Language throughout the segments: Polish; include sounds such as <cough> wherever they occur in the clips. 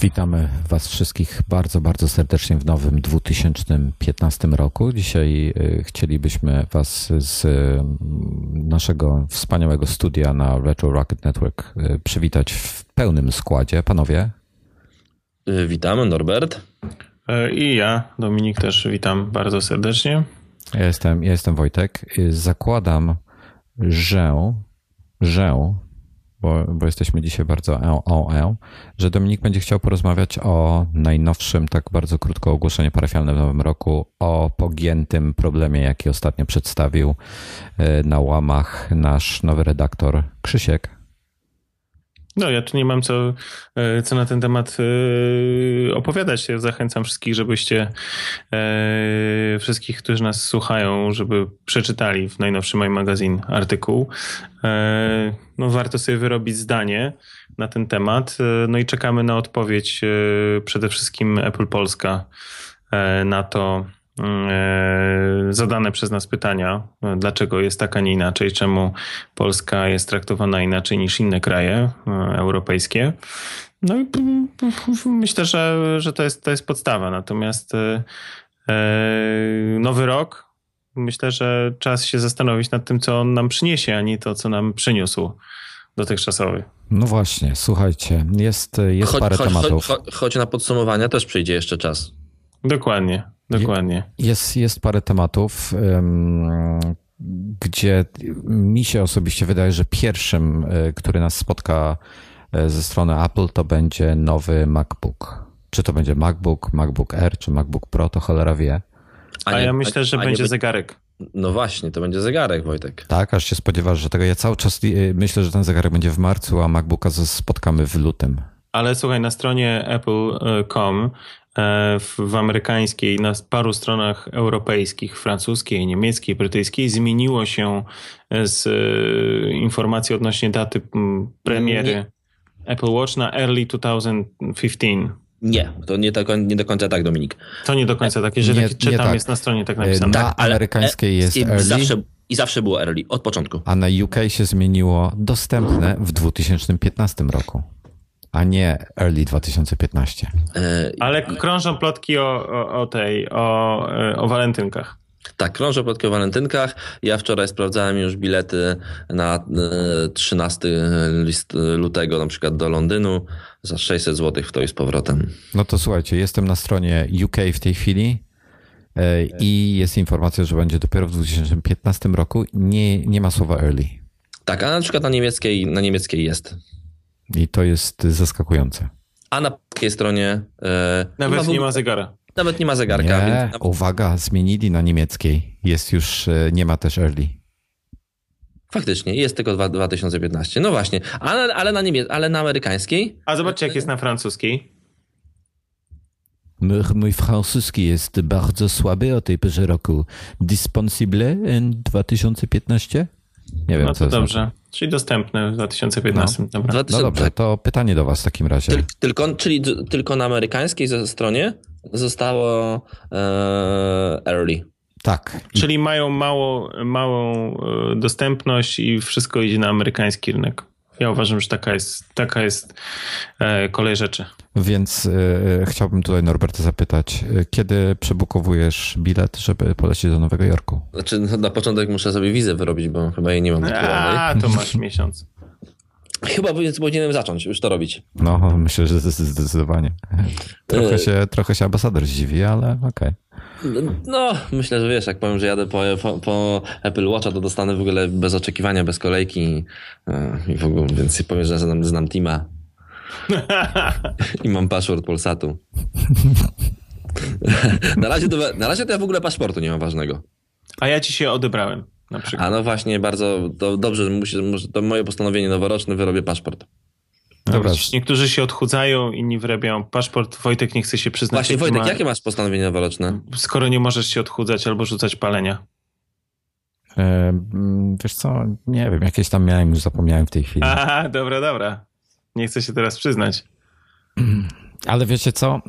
Witamy Was wszystkich bardzo, bardzo serdecznie w nowym 2015 roku. Dzisiaj y, chcielibyśmy Was z y, naszego wspaniałego studia na Retro Rocket Network y, przywitać w pełnym składzie. Panowie. Witamy, Norbert. E, I ja, Dominik, też witam bardzo serdecznie. Ja jestem, ja jestem Wojtek. Zakładam, że, że bo, bo jesteśmy dzisiaj bardzo e, że Dominik będzie chciał porozmawiać o najnowszym, tak bardzo krótko ogłoszenie parafialne w nowym roku, o pogiętym problemie, jaki ostatnio przedstawił e, na łamach nasz nowy redaktor Krzysiek. No, ja tu nie mam co, e, co na ten temat e, opowiadać. Zachęcam wszystkich, żebyście, e, wszystkich, którzy nas słuchają, żeby przeczytali w najnowszym My Magazine artykuł. No, warto sobie wyrobić zdanie na ten temat. No i czekamy na odpowiedź przede wszystkim Apple Polska na to, zadane przez nas pytania, dlaczego jest tak, a nie inaczej, czemu Polska jest traktowana inaczej niż inne kraje e, europejskie. No i myślę, że, że to, jest, to jest podstawa. Natomiast e, nowy rok, myślę, że czas się zastanowić nad tym, co on nam przyniesie, a nie to, co nam przyniósł dotychczasowy. No właśnie, słuchajcie, jest, jest choć, parę choć, tematów. Choć, choć na podsumowania też przyjdzie jeszcze czas. Dokładnie. Dokładnie. Jest, jest parę tematów, gdzie mi się osobiście wydaje, że pierwszym, e, który nas spotka e, ze strony Apple, to będzie nowy MacBook. Czy to będzie MacBook, MacBook Air, czy MacBook Pro, to cholera wie. A, nie, a ja myślę, że będzie by... zegarek. No właśnie, to będzie zegarek, Wojtek. Tak, aż się spodziewasz, że tego ja cały czas e, myślę, że ten zegarek będzie w marcu, a MacBooka spotkamy w lutym. Ale słuchaj, na stronie apple.com w, w, amerykańskiej, na paru stronach europejskich, francuskiej, niemieckiej, brytyjskiej zmieniło się z e, informacji odnośnie daty premiery nie. Apple Watch na early 2015. Nie, to nie, do, nie do końca tak, Dominik. To nie do końca tak, jeżeli nie, czytam, tak. jest na stronie tak napisane. Na tak, amerykańskiej jest early. Zawsze, I zawsze było early, od początku. A na UK się zmieniło dostępne w 2015 roku a nie early 2015. E, Ale krążą plotki o, o, o tej, o, e, o walentynkach. Tak, krążę plotki o walentynkach. Ja wczoraj sprawdzałem już bilety na 13 e, list lutego na przykład do Londynu za 600 zł w to i z powrotem. No to słuchajcie, jestem na stronie UK w tej chwili i jest informacja, że będzie dopiero w 2015 roku. Nie, nie ma słowa early. Tak, a na przykład na niemieckiej, na niemieckiej jest. I to jest zaskakujące. A na polskiej stronie. E, nawet nie ma, nie ma zegara. Nawet nie ma zegarka. Nie, więc... uwaga, zmienili na niemieckiej. Jest już, e, nie ma też early. Faktycznie, jest tylko 2015. No właśnie, ale, ale, na, niemie- ale na amerykańskiej. A zobaczcie, jak jest na francuskiej. Mój francuski jest bardzo słaby o tej porze roku. Disponible in 2015? Nie wiem, no to dobrze. Znaczy. Czyli dostępne w 2015. No. Dobra. No dobrze, to pytanie do Was w takim razie. Tyl, tylko, czyli tylko na amerykańskiej stronie zostało e, early. Tak. Czyli mają mało, małą e, dostępność i wszystko idzie na amerykański rynek. Ja uważam, że taka jest, taka jest e, kolej rzeczy. Więc e, chciałbym tutaj Norberta zapytać, e, kiedy przebukowujesz bilet, żeby polecieć do Nowego Jorku? Znaczy, no, na początek muszę sobie wizę wyrobić, bo chyba jej nie mam A, to masz miesiąc. Chyba powinienem zacząć już to robić. No, myślę, że zdecydowanie. Trochę się, trochę się ambasador zdziwi, ale okej. Okay. No, myślę, że wiesz, jak powiem, że jadę po, po, po, Apple Watcha, to dostanę w ogóle bez oczekiwania, bez kolejki e, i w ogóle, więc powiem, że znam, znam Tima <laughs> i mam paszport Polsatu. <laughs> na, razie to, na razie to ja w ogóle paszportu nie mam ważnego. A ja ci się odebrałem. Na przykład. A no właśnie, bardzo to dobrze, musi, to moje postanowienie noworoczne, wyrobię paszport. Dobra. Niektórzy się odchudzają, inni wyrabiają paszport. Wojtek nie chce się przyznać. Właśnie, Wojtek, ma... jakie masz postanowienie noworoczne? Skoro nie możesz się odchudzać albo rzucać palenia. E, wiesz co, nie wiem, jakieś tam miałem, już zapomniałem w tej chwili. <laughs> Aha, dobra, dobra. Nie chcę się teraz przyznać. <clears throat> Ale wiecie co?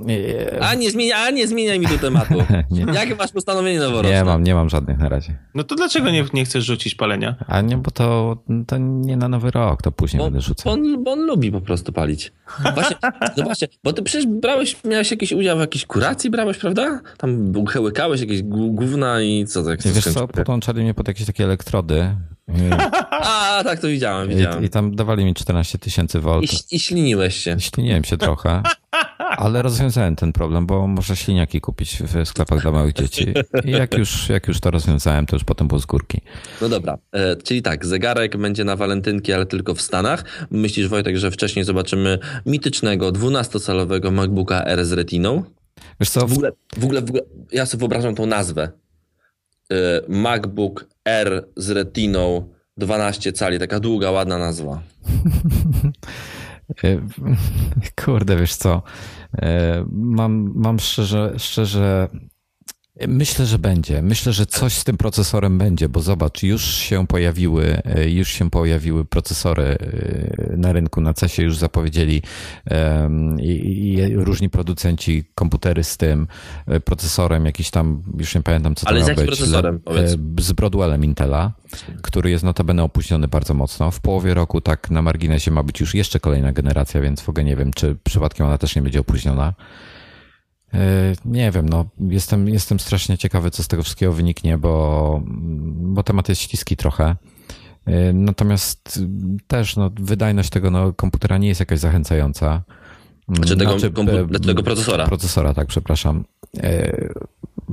A nie, zmienia, a nie zmieniaj mi tu tematu. <laughs> Jakie masz postanowienie noworoczne? Nie mam, nie mam żadnych na razie. No to dlaczego nie, nie chcesz rzucić palenia? A nie, bo to, to nie na nowy rok, to później bo, będę rzucał. Bo on, bo on lubi po prostu palić. Właśnie, <laughs> zobaczcie, bo ty przecież brałeś, miałeś jakiś udział w jakiejś kuracji, brałeś, prawda? Tam łykałeś jakieś gówna i co tak? Wiesz co, podłączali mnie pod jakieś takie elektrody. <laughs> A, tak to widziałem, widziałem. I, I, tam dawali mi 14 tysięcy volt. I, I śliniłeś się. Śliniłem się trochę, <laughs> ale rozwiązałem ten problem, bo można śliniaki kupić w sklepach dla małych dzieci. I jak już, jak już to rozwiązałem, to już potem było z górki. No dobra, e, czyli tak, zegarek będzie na walentynki, ale tylko w Stanach. Myślisz, Wojtek, że wcześniej zobaczymy mitycznego 12-calowego MacBooka R z Retiną? Wiesz co? W ogóle, w ogóle, w ogóle ja sobie wyobrażam tą nazwę. E, MacBook R z Retiną 12 cali, taka długa, ładna nazwa. <laughs> Kurde, wiesz co? E, mam, mam szczerze, szczerze Myślę, że będzie. Myślę, że coś z tym procesorem będzie, bo zobacz, już się pojawiły, e, już się pojawiły procesory e, na rynku. Na CESie już zapowiedzieli um, i, i, różni producenci komputery z tym e, procesorem, jakiś tam, już nie pamiętam co to Ale miał z jakim być. procesorem? Z Broadwellem Intela, który jest notabene opóźniony bardzo mocno. W połowie roku, tak na marginesie, ma być już jeszcze kolejna generacja, więc w ogóle nie wiem, czy przypadkiem ona też nie będzie opóźniona. E, nie wiem, no jestem, jestem strasznie ciekawy, co z tego wszystkiego wyniknie, bo, bo temat jest śliski trochę. E, natomiast też no, wydajność tego no, komputera nie jest jakaś zachęcająca. Znaczy tego, znaczy, kompu- tego procesora. Procesora, tak, przepraszam.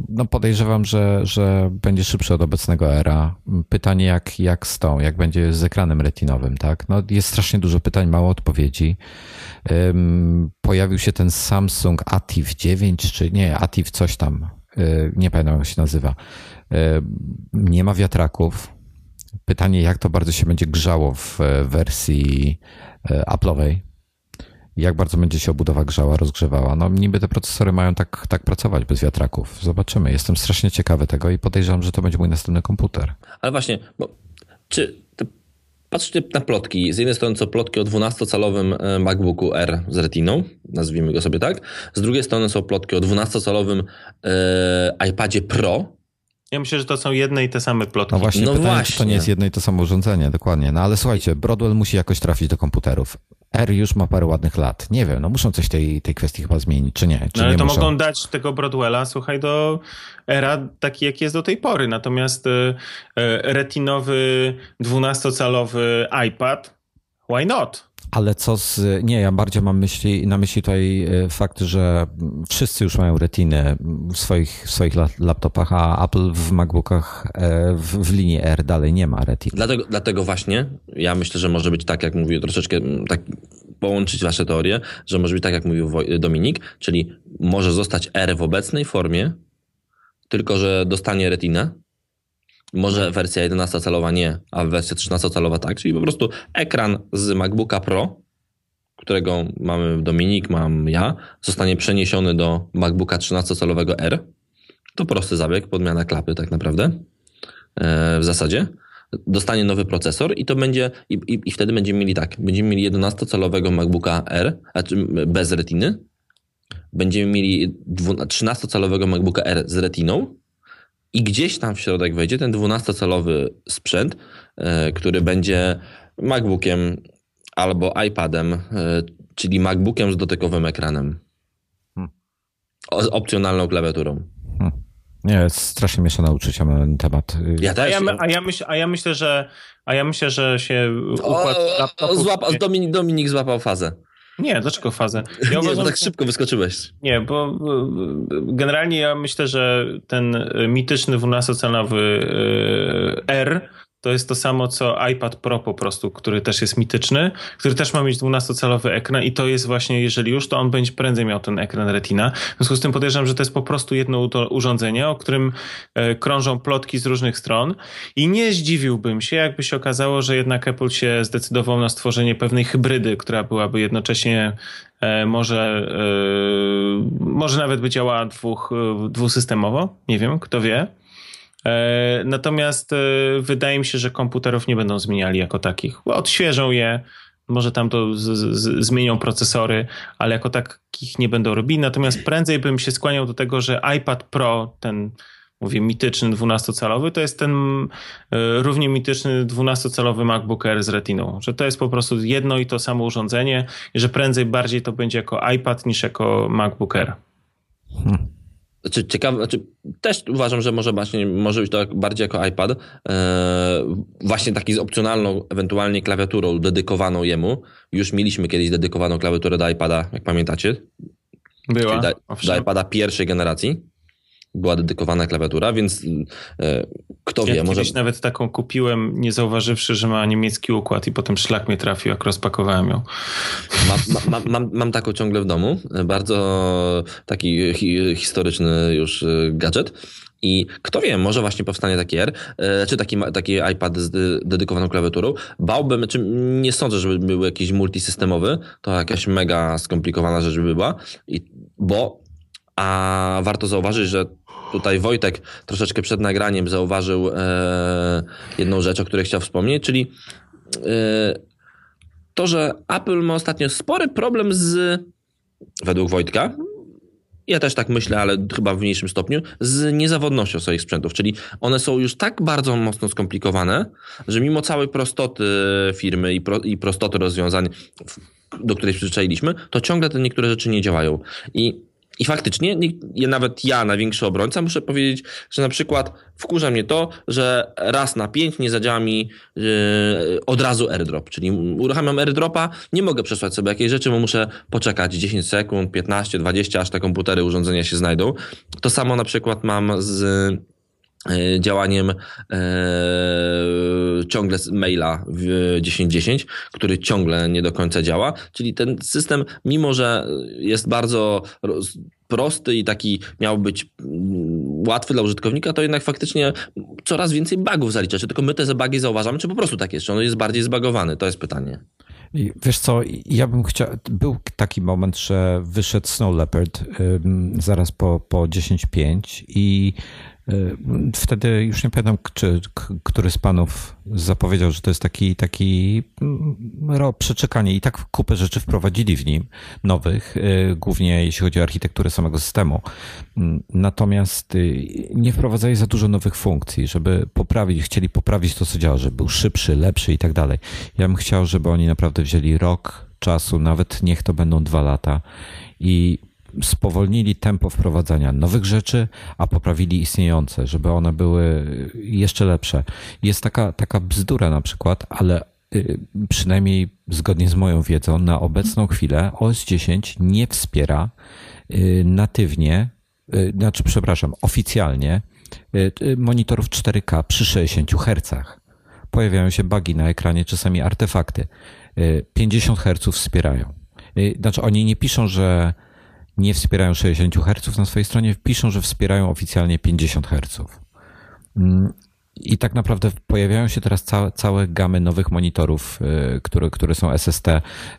No podejrzewam, że, że będzie szybszy od obecnego era. Pytanie jak, jak z tą, jak będzie z ekranem retinowym, tak? No jest strasznie dużo pytań, mało odpowiedzi. Um, pojawił się ten Samsung Ativ 9, czy nie, Ativ coś tam, e, nie pamiętam jak się nazywa. Nie ma wiatraków. Pytanie, jak to bardzo się będzie grzało w wersji Apple'owej jak bardzo będzie się obudowa grzała, rozgrzewała. No niby te procesory mają tak, tak pracować bez wiatraków. Zobaczymy. Jestem strasznie ciekawy tego i podejrzewam, że to będzie mój następny komputer. Ale właśnie, bo czy patrzcie na plotki. Z jednej strony są plotki o 12-calowym e, MacBooku R z Retiną, nazwijmy go sobie tak. Z drugiej strony są plotki o 12-calowym e, iPadzie Pro, ja myślę, że to są jedne i te same plotki. No właśnie, no pytanie, właśnie. czy to nie jest jedno i to samo urządzenie, dokładnie. No ale słuchajcie, Broadwell musi jakoś trafić do komputerów. R już ma parę ładnych lat. Nie wiem, no muszą coś tej, tej kwestii chyba zmienić, czy nie? Czy no ale nie to muszą? mogą dać tego Broadwella, słuchaj, do era taki, jaki jest do tej pory. Natomiast y, retinowy, 12-calowy iPad, why not? Ale co z. Nie, ja bardziej mam myśli, na myśli tutaj e, fakt, że wszyscy już mają retiny w swoich, w swoich laptopach, a Apple w MacBookach e, w, w linii R dalej nie ma retin. Dlatego, dlatego właśnie ja myślę, że może być tak, jak mówił, troszeczkę tak połączyć wasze teorie, że może być tak, jak mówił Dominik, czyli może zostać R w obecnej formie, tylko że dostanie retinę, może wersja 11-calowa nie, a wersja 13-calowa tak, czyli po prostu ekran z MacBooka Pro, którego mamy Dominik, mam ja, zostanie przeniesiony do MacBooka 13-calowego R. To prosty zabieg, podmiana klapy tak naprawdę e, w zasadzie. Dostanie nowy procesor i to będzie, i, i, i wtedy będziemy mieli tak, będziemy mieli 11-calowego MacBooka R, znaczy bez retiny, będziemy mieli 13-calowego MacBooka R z retiną, i gdzieś tam w środek wejdzie ten 12-calowy sprzęt, e, który będzie MacBookiem albo iPadem, e, czyli MacBookiem z dotykowym ekranem. Hmm. Z opcjonalną klawiaturą. Hmm. Nie, jest strasznie mieszane uczucia na ten temat. Ja też. A ja, a ja, myśl, a ja myślę, że a ja myślę, że się układ o, o, złapa, Dominik, Dominik złapał fazę. Nie, dlaczego fazę? Ja nie, uważam, tak szybko wyskoczyłeś. Nie, bo generalnie ja myślę, że ten mityczny 12-calowy e, R to jest to samo co iPad Pro po prostu, który też jest mityczny, który też ma mieć 12-calowy ekran i to jest właśnie, jeżeli już, to on będzie prędzej miał ten ekran Retina. W związku z tym podejrzewam, że to jest po prostu jedno urządzenie, o którym e, krążą plotki z różnych stron i nie zdziwiłbym się, jakby się okazało, że jednak Apple się zdecydował na stworzenie pewnej hybrydy, która byłaby jednocześnie e, może, e, może nawet by działała dwóch, dwusystemowo, nie wiem, kto wie. E, natomiast e, wydaje mi się, że komputerów nie będą zmieniali jako takich. Odświeżą je, może tam to z, z, zmienią procesory, ale jako takich nie będą robili. Natomiast prędzej bym się skłaniał do tego, że iPad Pro, ten mówię mityczny 12-calowy, to jest ten y, równie mityczny 12-calowy MacBook Air z Retiną. Że to jest po prostu jedno i to samo urządzenie i że prędzej bardziej to będzie jako iPad niż jako MacBook Air. Hmm. Znaczy, ciekawe, znaczy, też uważam, że może, właśnie, może być to bardziej jako iPad, e, właśnie taki z opcjonalną, ewentualnie klawiaturą dedykowaną jemu. Już mieliśmy kiedyś dedykowaną klawiaturę do iPada, jak pamiętacie. Była. Do, do iPada pierwszej generacji była dedykowana klawiatura, więc e, kto ja wie, może... nawet taką kupiłem, nie zauważywszy, że ma niemiecki układ i potem szlak mnie trafił, jak rozpakowałem ją. Mam, mam, mam, mam taką ciągle w domu, bardzo taki hi, historyczny już e, gadżet. I kto wie, może właśnie powstanie taki R, czy taki, taki iPad z dedykowaną klawiaturą. Bałbym, czy nie sądzę, żeby był jakiś multisystemowy, to jakaś mega skomplikowana rzecz by była, I, bo a warto zauważyć, że tutaj Wojtek troszeczkę przed nagraniem zauważył e, jedną rzecz, o której chciał wspomnieć, czyli e, to, że Apple ma ostatnio spory problem z, według Wojtka, ja też tak myślę, ale chyba w mniejszym stopniu, z niezawodnością swoich sprzętów. Czyli one są już tak bardzo mocno skomplikowane, że mimo całej prostoty firmy i, pro, i prostoty rozwiązań, do której przyzwyczailiśmy, to ciągle te niektóre rzeczy nie działają. I i faktycznie, nawet ja, największy obrońca, muszę powiedzieć, że na przykład wkurza mnie to, że raz na pięć nie zadziała mi yy, od razu airdrop. Czyli uruchamiam airdropa, nie mogę przesłać sobie jakiejś rzeczy, bo muszę poczekać 10 sekund, 15, 20, aż te komputery, urządzenia się znajdą. To samo na przykład mam z działaniem e, ciągle maila w 1010, który ciągle nie do końca działa. Czyli ten system, mimo że jest bardzo prosty i taki miał być mm, łatwy dla użytkownika, to jednak faktycznie coraz więcej bugów zalicza. Czy tylko my te bugi zauważamy, czy po prostu tak jest? Czy on jest bardziej zbagowany? To jest pytanie. Wiesz co, ja bym chciał, był taki moment, że wyszedł Snow Leopard zaraz po, po 10.5 i wtedy już nie pamiętam, czy który z panów zapowiedział, że to jest taki, taki mm, przeczekanie i tak kupę rzeczy wprowadzili w nim, nowych, y, głównie jeśli chodzi o architekturę samego systemu. Mm, natomiast y, nie wprowadzali za dużo nowych funkcji, żeby poprawić, chcieli poprawić to, co działa, żeby był szybszy, lepszy i tak dalej. Ja bym chciał, żeby oni naprawdę wzięli rok czasu, nawet niech to będą dwa lata i spowolnili tempo wprowadzania nowych rzeczy, a poprawili istniejące, żeby one były jeszcze lepsze. Jest taka, taka bzdura na przykład, ale y, przynajmniej zgodnie z moją wiedzą, na obecną chwilę OS 10 nie wspiera y, natywnie, y, znaczy przepraszam, oficjalnie monitorów 4K przy 60 Hz. Pojawiają się bugi na ekranie, czasami artefakty. 50 Hz wspierają. Znaczy oni nie piszą, że nie wspierają 60 Hz na swojej stronie, piszą, że wspierają oficjalnie 50 Hz. Mm, I tak naprawdę pojawiają się teraz całe, całe gamy nowych monitorów, y, które, które są SST,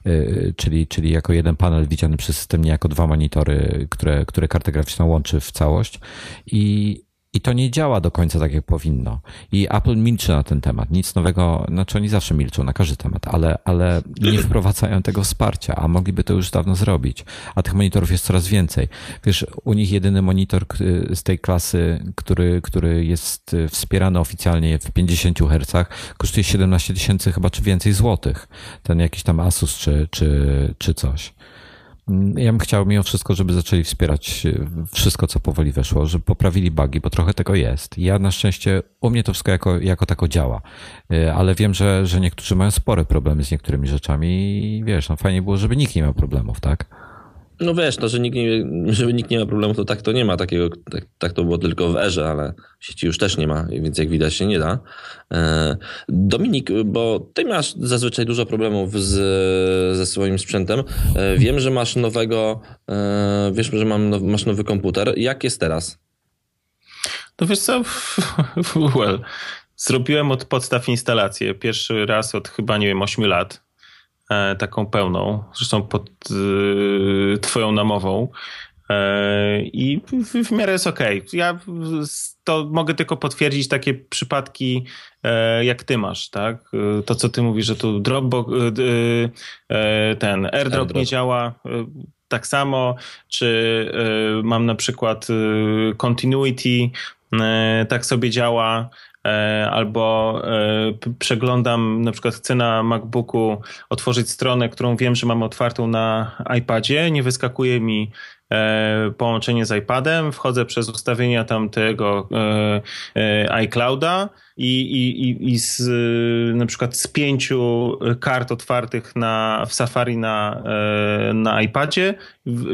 y, czyli, czyli jako jeden panel widziany przez system, nie jako dwa monitory, które, które kartę graficzną łączy w całość. I, i to nie działa do końca tak, jak powinno. I Apple milczy na ten temat. Nic nowego, znaczy oni zawsze milczą na każdy temat, ale, ale nie <clears throat> wprowadzają tego wsparcia, a mogliby to już dawno zrobić. A tych monitorów jest coraz więcej. Wiesz, u nich jedyny monitor z tej klasy, który, który jest wspierany oficjalnie w 50 Hz, kosztuje 17 tysięcy chyba czy więcej złotych. Ten jakiś tam Asus czy, czy, czy coś. Ja bym chciał mimo wszystko, żeby zaczęli wspierać e, wszystko, co powoli weszło, żeby poprawili bugi, bo trochę tego jest. Ja na szczęście, u mnie to wszystko jako, jako tako działa, e, ale wiem, że, że niektórzy mają spore problemy z niektórymi rzeczami i wiesz, no fajnie było, żeby nikt nie miał problemów, tak? No wiesz, to, że nikt, nie, żeby nikt nie ma problemu, to tak to nie ma takiego, tak, tak to było tylko w erze, ale w sieci już też nie ma, więc jak widać się nie da. E, Dominik, bo ty masz zazwyczaj dużo problemów z, ze swoim sprzętem. E, wiem, że masz nowego, e, wiesz, że mam, masz nowy komputer. Jak jest teraz? No wiesz co, <laughs> well, zrobiłem od podstaw instalację. Pierwszy raz od chyba, nie wiem, 8 lat taką pełną, zresztą pod e, twoją namową. I w, miarę jest ok. Ja to mogę tylko potwierdzić takie przypadki, jak ty masz, tak? To, co ty mówisz, że tu Dropbox, ten AirDrop, AirDrop. nie działa tak samo, czy mam na przykład Continuity, tak sobie działa, E, albo e, przeglądam, na przykład chcę na MacBooku otworzyć stronę, którą wiem, że mam otwartą na iPadzie, nie wyskakuje mi e, połączenie z iPadem, wchodzę przez ustawienia tamtego iClouda i, i, i z, na przykład z pięciu kart otwartych na, w Safari na, na iPadzie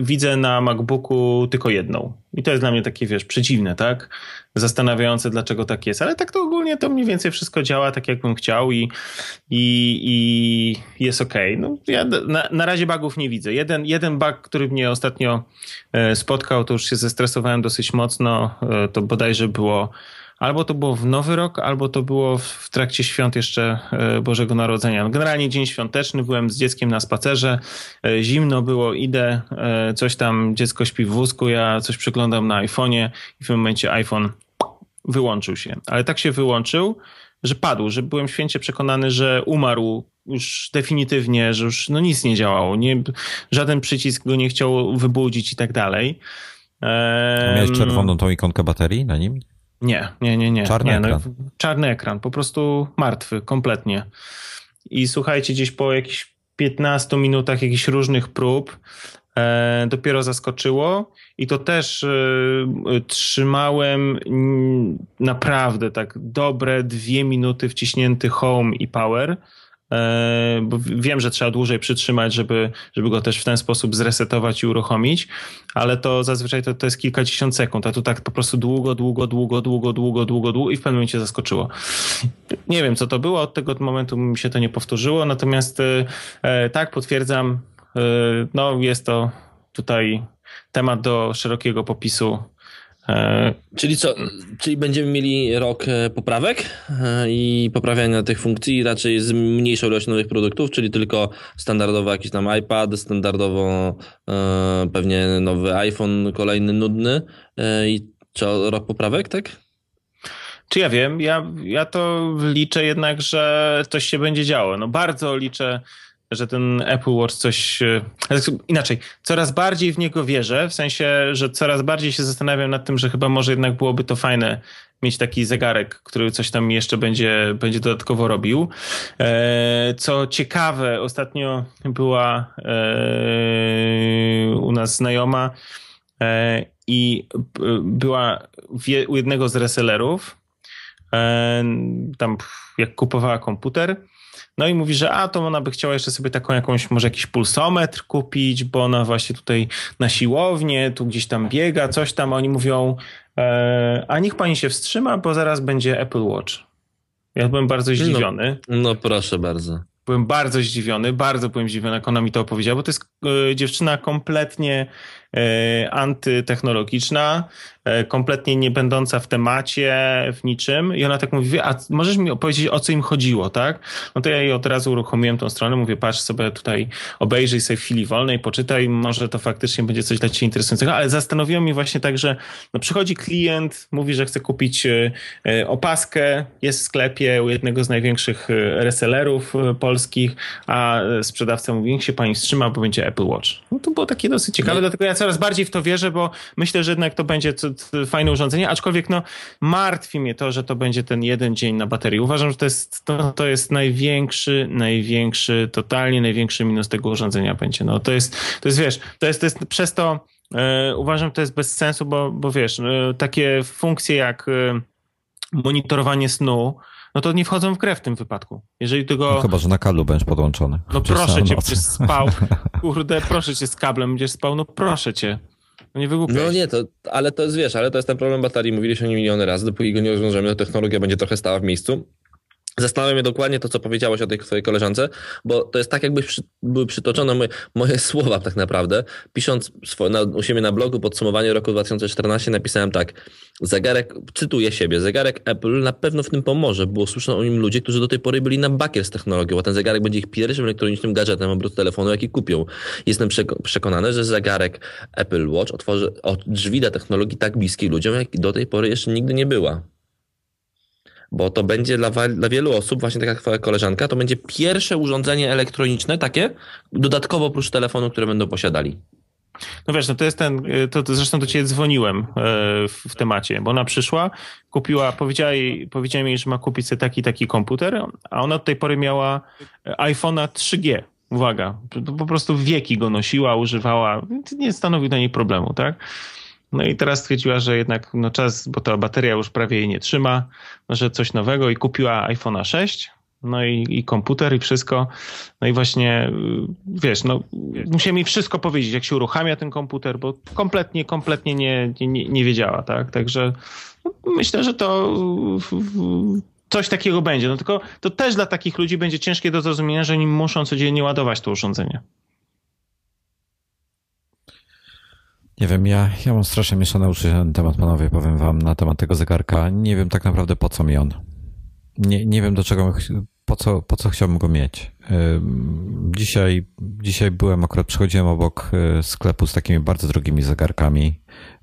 widzę na MacBooku tylko jedną. I to jest dla mnie takie, wiesz, przeciwne, tak? zastanawiające, dlaczego tak jest. Ale tak to ogólnie to mniej więcej wszystko działa tak, jakbym chciał i, i, i jest ok. No, ja na, na razie bugów nie widzę. Jeden, jeden bug, który mnie ostatnio e, spotkał, to już się zestresowałem dosyć mocno. E, to bodajże było Albo to było w Nowy Rok, albo to było w trakcie świąt jeszcze e, Bożego Narodzenia. Generalnie dzień świąteczny, byłem z dzieckiem na spacerze, e, zimno było, idę, e, coś tam, dziecko śpi w wózku, ja coś przeglądam na iPhone'ie i w tym momencie iPhone wyłączył się. Ale tak się wyłączył, że padł, że byłem święcie przekonany, że umarł już definitywnie, że już no nic nie działało, nie, żaden przycisk go nie chciał wybudzić i tak dalej. Miałeś czerwoną tą ikonkę baterii na nim? Nie, nie, nie, nie. Czarny nie, no, ekran. No, czarny ekran, po prostu martwy, kompletnie. I słuchajcie, gdzieś po jakichś 15 minutach jakichś różnych prób e, dopiero zaskoczyło i to też e, trzymałem naprawdę tak dobre dwie minuty wciśnięty home i power bo wiem, że trzeba dłużej przytrzymać, żeby, żeby go też w ten sposób zresetować i uruchomić, ale to zazwyczaj to, to jest kilkadziesiąt sekund, a tu tak po prostu długo, długo, długo, długo, długo, długo, długo i w pewnym momencie zaskoczyło. Nie wiem, co to było, od tego momentu mi się to nie powtórzyło, natomiast e, e, tak, potwierdzam, no jest to tutaj temat do szerokiego popisu E, czyli co, czyli będziemy mieli rok e, poprawek e, i poprawiania tych funkcji raczej z mniejszą ilością nowych produktów, czyli tylko standardowo jakiś tam iPad, standardowo pewnie nowy iPhone, kolejny nudny i co, rok poprawek, tak? Czy ja wiem, ja, ja to liczę jednak, że coś się będzie działo. No bardzo liczę że ten Apple Watch coś. E, inaczej, coraz bardziej w niego wierzę, w sensie, że coraz bardziej się zastanawiam nad tym, że chyba może jednak byłoby to fajne mieć taki zegarek, który coś tam jeszcze będzie, będzie dodatkowo robił. E, co ciekawe, ostatnio była e, u nas znajoma i była u jednego z resellerów. Tam jak kupowała komputer no i mówi, że a to ona by chciała jeszcze sobie taką jakąś, może jakiś pulsometr kupić, bo ona właśnie tutaj na siłownię, tu gdzieś tam biega, coś tam. Oni mówią, e, a niech pani się wstrzyma, bo zaraz będzie Apple Watch. Ja byłem bardzo no, zdziwiony. No, no proszę bardzo. Byłem bardzo zdziwiony, bardzo byłem zdziwiony, jak ona mi to opowiedziała, bo to jest e, dziewczyna kompletnie e, antytechnologiczna, E, kompletnie nie będąca w temacie, w niczym i ona tak mówi, a możesz mi opowiedzieć o co im chodziło, tak? No to ja jej od razu uruchomiłem tą stronę, mówię, patrz sobie tutaj, obejrzyj sobie w chwili wolnej, poczytaj, może to faktycznie będzie coś dla ciebie interesującego, ale zastanowiło mnie właśnie tak, że no przychodzi klient, mówi, że chce kupić e, e, opaskę, jest w sklepie u jednego z największych resellerów polskich, a sprzedawca mówi, niech się pani wstrzyma, bo będzie Apple Watch. No to było takie dosyć ciekawe, no. dlatego ja coraz bardziej w to wierzę, bo myślę, że jednak to będzie fajne urządzenie, aczkolwiek no, martwi mnie to, że to będzie ten jeden dzień na baterii. Uważam, że to jest, to, to jest największy, największy, totalnie największy minus tego urządzenia będzie. No, to jest, to jest wiesz, to jest, to jest przez to e, uważam, że to jest bez sensu, bo, bo wiesz, e, takie funkcje jak e, monitorowanie snu, no to nie wchodzą w grę w tym wypadku. Jeżeli tego... No chyba, że na kablu będziesz podłączony. No proszę cię, będziesz spał. <laughs> Kurde, proszę cię z kablem będziesz spał, no proszę cię. No nie wygłupiaj. No nie, to, ale to jest, wiesz, ale to jest ten problem baterii. Mówiliśmy o nim miliony razy. Dopóki go nie rozwiążemy, to technologia będzie trochę stała w miejscu. Zastanawia mnie dokładnie to, co powiedziałeś o tej twojej koleżance, bo to jest tak, jakby przy, były przytoczone moje, moje, <laughs> słowa tak naprawdę. Pisząc na, u siebie na blogu podsumowanie roku 2014 napisałem tak, zegarek, cytuję siebie, zegarek Apple na pewno w tym pomoże, bo słyszą o nim ludzie, którzy do tej pory byli na bakier z technologią, a ten zegarek będzie ich pierwszym elektronicznym gadżetem obrotu telefonu, jaki kupią. Jestem przekonany, że zegarek Apple Watch otworzy drzwi do technologii tak bliskiej ludziom, jak do tej pory jeszcze nigdy nie była bo to będzie dla, dla wielu osób, właśnie tak jak twoja koleżanka, to będzie pierwsze urządzenie elektroniczne takie, dodatkowo oprócz telefonu, które będą posiadali. No wiesz, no to jest ten, to, to zresztą do ciebie dzwoniłem e, w, w, temacie, bo ona przyszła, kupiła, powiedziała jej, że ma kupić sobie taki taki komputer, a ona od tej pory miała iPhone'a 3G. Uwaga, po prostu wieki go nosiła, używała, nie stanowił dla niej problemu, tak? No i teraz stwierdziła, że jednak no czas, bo ta bateria już prawie jej nie trzyma, że coś nowego i kupiła iPhone'a 6, no i, i, komputer i wszystko. No i właśnie, wiesz, no musiała mi wszystko powiedzieć, jak się uruchamia ten komputer, bo kompletnie, kompletnie nie, nie, nie wiedziała, tak? Także no, myślę, że to coś takiego będzie. No tylko to też dla takich ludzi będzie ciężkie do zrozumienia, że oni muszą codziennie ładować to urządzenie. Nie wiem, ja, ja mam strasznie mieszane uszy na ten temat, panowie, powiem wam, na temat tego zegarka. Nie wiem tak naprawdę po co mi on. Nie, nie wiem do czego, po co, po co chciałbym go mieć. Dzisiaj, dzisiaj byłem, akurat przechodziłem obok y, sklepu z takimi bardzo drogimi zegarkami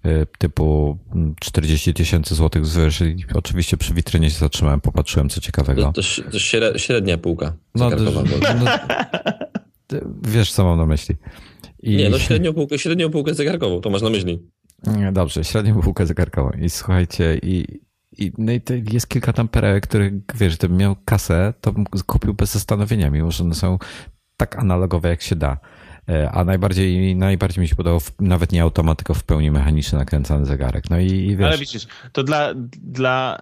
y, typu 40 tysięcy złotych i oczywiście przy witrynie się zatrzymałem, popatrzyłem co ciekawego. To, to, to średnia półka no, zegarkowa. No, no, <laughs> wiesz co mam na myśli. I... Nie, no średnią półkę, średnią półkę zegarkową, to masz na myśli. Dobrze, średnią półkę zegarkową. I słuchajcie, i, i, no i jest kilka tam perełek, których, wiesz, gdybym miał kasę, to bym kupił bez zastanowienia, mimo że one są tak analogowe, jak się da. E, a najbardziej, najbardziej mi się podobał nawet nie automat, tylko w pełni mechaniczny nakręcany zegarek. No i, i wiesz. Ale widzisz, to dla, dla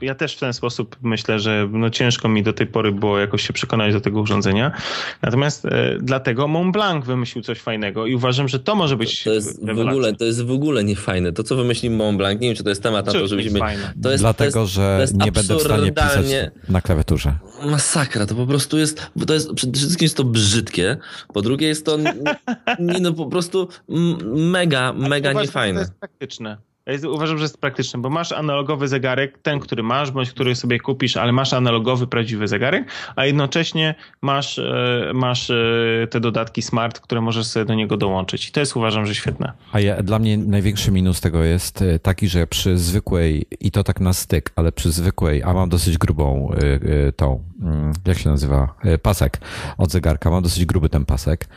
ja też w ten sposób myślę, że no ciężko mi do tej pory było jakoś się przekonać do tego urządzenia. Natomiast e, dlatego Mont Blanc wymyślił coś fajnego i uważam, że to może być. To, to jest, w ogóle, to jest w ogóle nie fajne. To, co wymyślił Mont Blanc, nie wiem, czy to jest temat na to, żebyśmy. To jest, dlatego, to jest, że to jest nie będę w stanie pisać na klawiaturze. Masakra, to po prostu jest. To jest przede wszystkim jest to brzydkie, po drugie jest to nie, no po prostu mega, mega niefajne. To jest praktyczne. Ja uważam, że jest praktyczne, bo masz analogowy zegarek, ten, który masz, bądź który sobie kupisz, ale masz analogowy, prawdziwy zegarek, a jednocześnie masz, e, masz e, te dodatki smart, które możesz sobie do niego dołączyć. I to jest uważam, że świetne. A ja, dla mnie największy minus tego jest e, taki, że przy zwykłej, i to tak na styk, ale przy zwykłej, a mam dosyć grubą tą, mm, jak się nazywa, pasek od zegarka, mam dosyć gruby ten pasek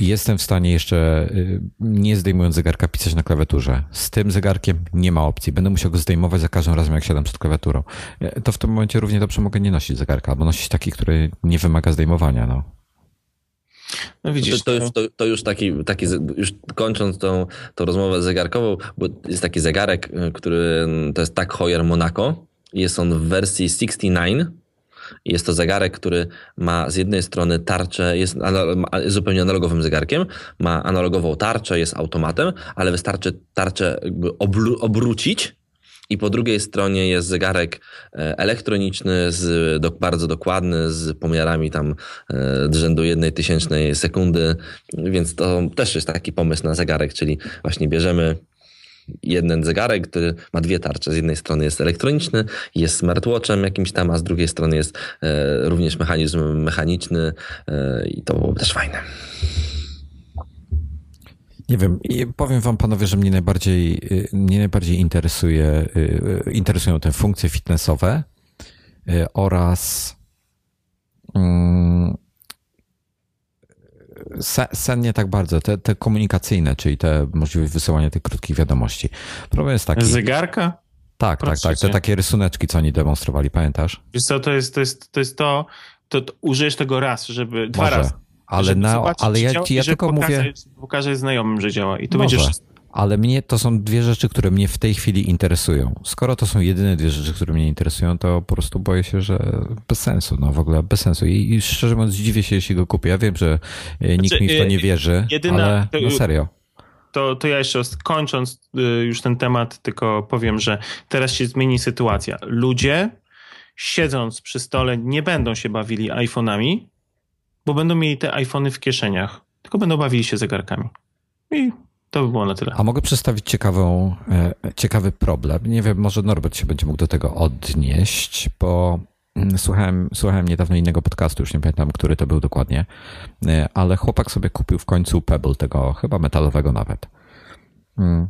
jestem w stanie jeszcze, y, nie zdejmując zegarka, pisać na klawiaturze. Z tym zegarkiem nie ma opcji. Będę musiał go zdejmować za każdym razem, jak siadam przed klawiaturą. E, to w tym momencie równie dobrze mogę nie nosić zegarka, albo nosić taki, który nie wymaga zdejmowania. No. No widzisz, to, to, już, to, to, już taki, taki, już kończąc tą, tą rozmowę zegarkową, bo jest taki zegarek, y, który to jest tak Heuer Monaco. Jest on w wersji 69 jest to zegarek, który ma z jednej strony tarczę, jest, zupełnie analogowym zegarkiem, ma analogową tarczę, jest automatem, ale wystarczy tarczę obrócić i po drugiej stronie jest zegarek e, elektroniczny, z, do, bardzo dokładny, z pomiarami tam e, rzędu jednej tysięcznej sekundy, więc to też jest taki pomysł na zegarek, czyli właśnie bierzemy jeden zegarek, który ma dwie tarcze. Z jednej strony jest elektroniczny, jest smartwatchem jakimś tam, a z drugiej strony jest e, również mechanizm mechaniczny e, i to byłoby też fajne. Nie wiem, powiem wam panowie, że mnie najbardziej, y, mnie najbardziej interesuje, y, y, interesują te funkcje fitnessowe oraz mm, sen nie tak bardzo, te, te komunikacyjne, czyli te możliwość wysyłania tych krótkich wiadomości. Problem jest taki... Zegarka? Tak, tak, tak. Te takie rysuneczki, co oni demonstrowali, pamiętasz? Wiesz co, to jest to, jest, to, jest to, to, to użyjesz tego raz, żeby, dwa razy. Ale, na, ale ja, ja tylko pokaże, mówię... Pokażę znajomym, że działa i to Może. będzie ale mnie to są dwie rzeczy, które mnie w tej chwili interesują. Skoro to są jedyne dwie rzeczy, które mnie interesują, to po prostu boję się, że bez sensu, no w ogóle bez sensu. I, i szczerze mówiąc, dziwię się, jeśli go kupię. Ja wiem, że e, nikt znaczy, mi w to e, nie wierzy, jedyna, ale no serio. To, to ja jeszcze kończąc e, już ten temat, tylko powiem, że teraz się zmieni sytuacja. Ludzie siedząc przy stole nie będą się bawili iPhone'ami, bo będą mieli te iPhony w kieszeniach, tylko będą bawili się zegarkami. I to by było na tyle. A mogę przedstawić ciekawą, e, ciekawy problem. Nie wiem, może Norbert się będzie mógł do tego odnieść, bo mm, słuchałem, słuchałem niedawno innego podcastu, już nie pamiętam, który to był dokładnie, e, ale chłopak sobie kupił w końcu Pebble, tego chyba metalowego nawet. Mm.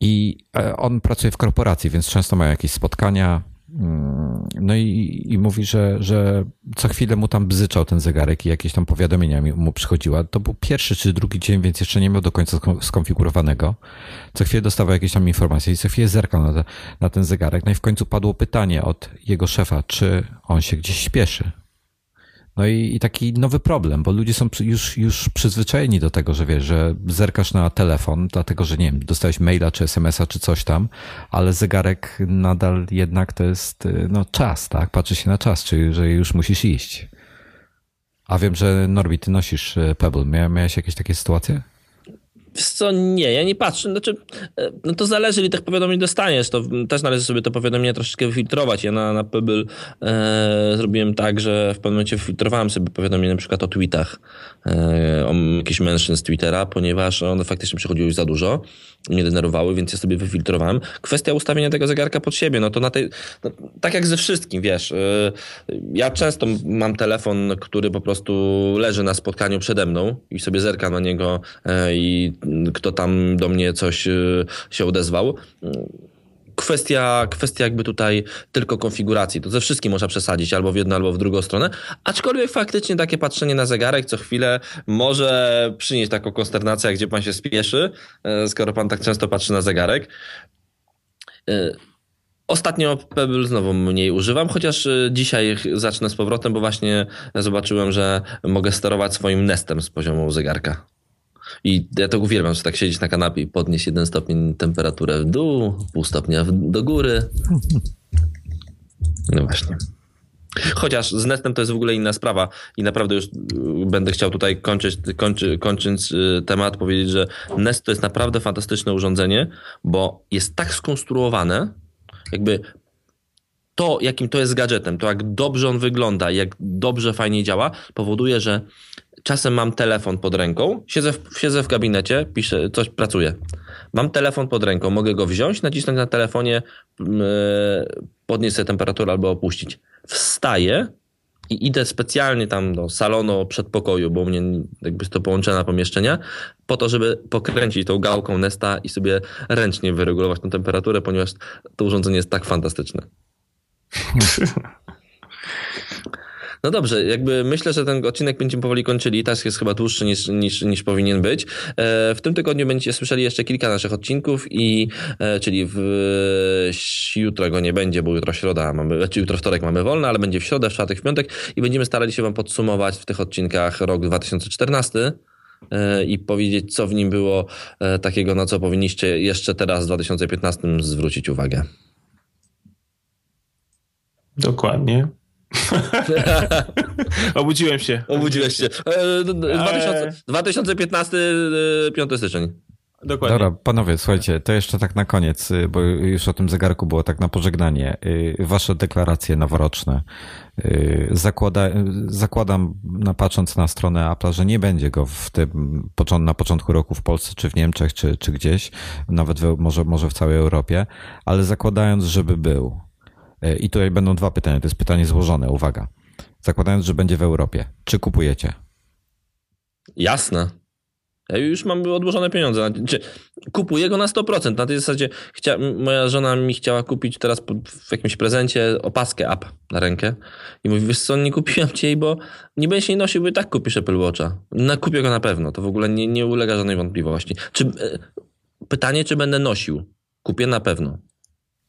I e, on pracuje w korporacji, więc często mają jakieś spotkania, Mm, no i, i mówi, że, że co chwilę mu tam bzyczał ten zegarek i jakieś tam powiadomienia mu przychodziła. To był pierwszy czy drugi dzień, więc jeszcze nie miał do końca skonfigurowanego. Co chwilę dostawał jakieś tam informacje i co chwilę zerkał na, na ten zegarek. No i w końcu padło pytanie od jego szefa, czy on się gdzieś śpieszy. No i, i, taki nowy problem, bo ludzie są już, już przyzwyczajeni do tego, że wiesz, że zerkasz na telefon, dlatego że nie wiem, dostałeś maila czy smsa czy coś tam, ale zegarek nadal jednak to jest y, no, czas, tak? Patrzy się na czas, czyli że już musisz iść. A wiem, że Norbi, ty nosisz y, Pebble. Miałeś jakieś takie sytuacje? Co, nie, ja nie patrzę. Znaczy, e, no to zależy, ile tych powiadomień dostaniesz. To też należy sobie te powiadomienia troszeczkę wyfiltrować. Ja na, na Pebble e, zrobiłem tak, że w pewnym momencie filtrowałem sobie powiadomienia na przykład o tweetach, e, o jakichś mężczyzn z Twittera, ponieważ one faktycznie przychodziły za dużo, mnie denerwowały, więc ja sobie wyfiltrowałem. Kwestia ustawienia tego zegarka pod siebie, no to na tej, no, tak jak ze wszystkim, wiesz, e, ja często mam telefon, który po prostu leży na spotkaniu przede mną i sobie zerkam na niego e, i kto tam do mnie coś y, się odezwał. Kwestia, kwestia jakby tutaj tylko konfiguracji. To ze wszystkim można przesadzić albo w jedną, albo w drugą stronę. Aczkolwiek faktycznie takie patrzenie na zegarek co chwilę może przynieść taką konsternację, gdzie pan się spieszy, e, skoro pan tak często patrzy na zegarek. E, ostatnio Pebble znowu mniej używam, chociaż e, dzisiaj zacznę z powrotem, bo właśnie zobaczyłem, że mogę sterować swoim nestem z poziomu zegarka. I ja to uwielbiam, że tak siedzieć na kanapie i podnieść jeden stopień temperaturę w dół, pół stopnia do góry. No właśnie. Chociaż z Nestem to jest w ogóle inna sprawa i naprawdę już y, będę chciał tutaj kończyć, kończy, y, temat, powiedzieć, że Nest to jest naprawdę fantastyczne urządzenie, bo jest tak skonstruowane, jakby to, jakim to jest gadżetem, to jak dobrze on wygląda, jak dobrze fajnie działa, powoduje, że czasem mam telefon pod ręką, siedzę w, siedzę w gabinecie, piszę, coś pracuję. Mam telefon pod ręką, mogę go wziąć, nacisnąć na telefonie, yy, podnieść sobie temperaturę albo opuścić. Wstaję i idę specjalnie tam do salonu, przedpokoju, bo u mnie jakby jest to połączone pomieszczenia, po to, żeby pokręcić tą gałką Nesta i sobie ręcznie wyregulować tą temperaturę, ponieważ to urządzenie jest tak fantastyczne. <laughs> No dobrze, jakby myślę, że ten odcinek będziemy powoli kończyli. Teraz jest chyba dłuższy niż, niż, niż powinien być. E, w tym tygodniu będziecie słyszeli jeszcze kilka naszych odcinków i e, czyli w, jutro go nie będzie, bo jutro środa mamy, znaczy jutro wtorek mamy wolne, ale będzie w środę, w czwartek, w piątek i będziemy starali się wam podsumować w tych odcinkach rok 2014 e, i powiedzieć, co w nim było takiego, na co powinniście jeszcze teraz w 2015 zwrócić uwagę. Dokładnie. <laughs> Obudziłem się. Obudziłeś się. 2000, 2015, 5 styczeń. Dokładnie. Dobra, panowie, słuchajcie, to jeszcze tak na koniec, y, bo już o tym zegarku było tak na pożegnanie. Y, wasze deklaracje noworoczne. Y, zakłada, zakładam, na, patrząc na stronę Apple, że nie będzie go w tym, na początku roku w Polsce, czy w Niemczech, czy, czy gdzieś, nawet w, może, może w całej Europie, ale zakładając, żeby był, E, I tutaj będą dwa pytania. To jest pytanie złożone, uwaga. Zakładając, że będzie w Europie, czy kupujecie? Jasne. Ja już mam odłożone pieniądze. Kupuję go na 100%. Na tej zasadzie chcia, moja żona mi chciała kupić teraz w jakimś prezencie opaskę app na rękę. I mówi, wiesz co, nie kupiłem ci jej, bo nie będziesz jej nosił, bo i tak kupisz Apple Watcha. No, kupię go na pewno. To w ogóle nie, nie ulega żadnej wątpliwości. Czy, e, pytanie, czy będę nosił? Kupię na pewno.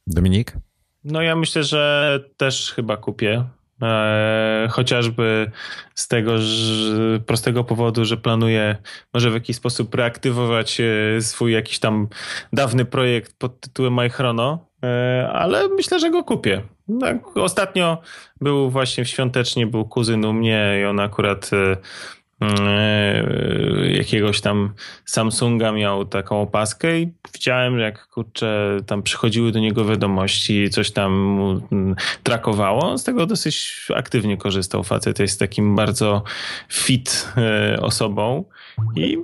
Dominik? No ja myślę, że też chyba kupię. E, chociażby z tego że, prostego powodu, że planuję może w jakiś sposób reaktywować e, swój jakiś tam dawny projekt pod tytułem MyChrono, e, ale myślę, że go kupię. Tak, ostatnio był właśnie w świątecznie, był kuzyn u mnie i on akurat e, jakiegoś tam Samsunga miał taką opaskę i widziałem, jak kurczę, tam przychodziły do niego wiadomości, coś tam mm, trakowało. On z tego dosyć aktywnie korzystał. Facet jest takim bardzo fit e, osobą i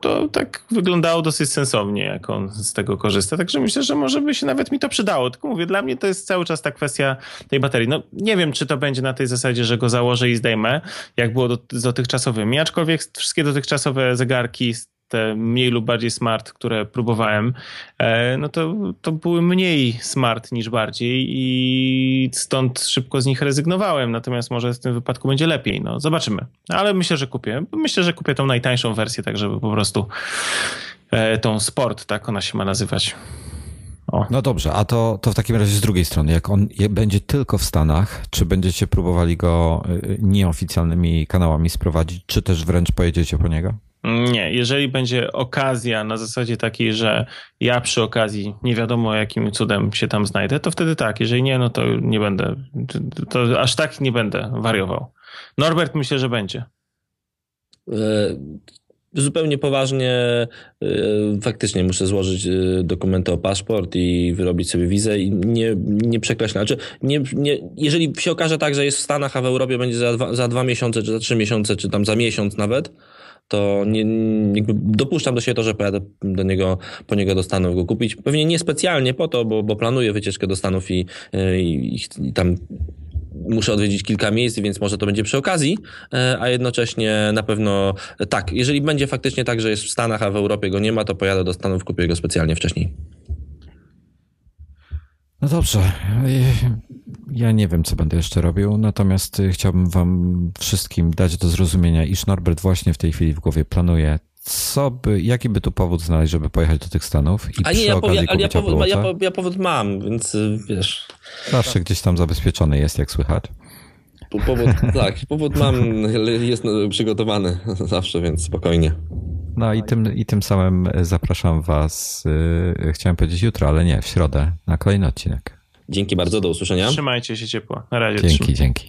to tak wyglądało dosyć sensownie, jak on z tego korzysta. Także myślę, że może by się nawet mi to przydało. Tylko mówię, dla mnie to jest cały czas ta kwestia tej baterii. No nie wiem, czy to będzie na tej zasadzie, że go założę i zdejmę, jak było z dotychczasowymi, aczkolwiek wszystkie dotychczasowe zegarki te mniej lub bardziej smart, które próbowałem, e, no to, to były mniej smart niż bardziej i stąd szybko z nich rezygnowałem. Natomiast może w tym wypadku będzie lepiej. No, zobaczymy. Ale myślę, że kupię. Myślę, że kupię tą najtańszą wersję, tak żeby po prostu e, tą sport, tak ona się ma nazywać. O. No dobrze, a to, to w takim razie z drugiej strony, jak on będzie tylko w Stanach, czy będziecie próbowali go e, nieoficjalnymi kanałami sprowadzić, czy też wręcz pojedziecie po niego? Nie, jeżeli będzie okazja na zasadzie takiej, że ja przy okazji nie wiadomo jakim cudem się tam znajdę, to wtedy tak. Jeżeli nie, no to nie będę, to aż tak nie będę wariował. Norbert myślę, że będzie. E, zupełnie poważnie, e, faktycznie muszę złożyć e, dokumenty o paszport i wyrobić sobie wizę i nie, nie przekreślać. Znaczy, nie, nie, jeżeli się okaże tak, że jest w Stanach, a w Europie będzie za dwa, za dwa miesiące, czy za trzy miesiące, czy tam za miesiąc nawet, to nie, jakby dopuszczam do siebie to, że pojadę do niego, po niego do Stanów go kupić. Pewnie nie specjalnie po to, bo, bo planuję wycieczkę do Stanów i, i, i tam muszę odwiedzić kilka miejsc, więc może to będzie przy okazji, e, a jednocześnie na pewno tak, jeżeli będzie faktycznie tak, że jest w Stanach, a w Europie go nie ma, to pojadę do Stanów, kupię go specjalnie wcześniej. No dobrze. Ja nie wiem, co będę jeszcze robił, natomiast y, chciałbym Wam wszystkim dać do zrozumienia, iż Norbert właśnie w tej chwili w głowie planuje, co by, jaki by tu powód znaleźć, żeby pojechać do tych Stanów i A nie, ja, ja, ja, powód, ja, ja powód mam, więc y, wiesz. Zawsze gdzieś tam zabezpieczony jest, jak słychać. Powód, tak, powód mam, <laughs> jest przygotowany <laughs> zawsze, więc spokojnie. No i tym, i tym samym zapraszam Was, yy, chciałem powiedzieć jutro, ale nie, w środę, na kolejny odcinek. Dzięki bardzo, do usłyszenia. Trzymajcie się ciepło. Na razie. Dzięki, dzięki.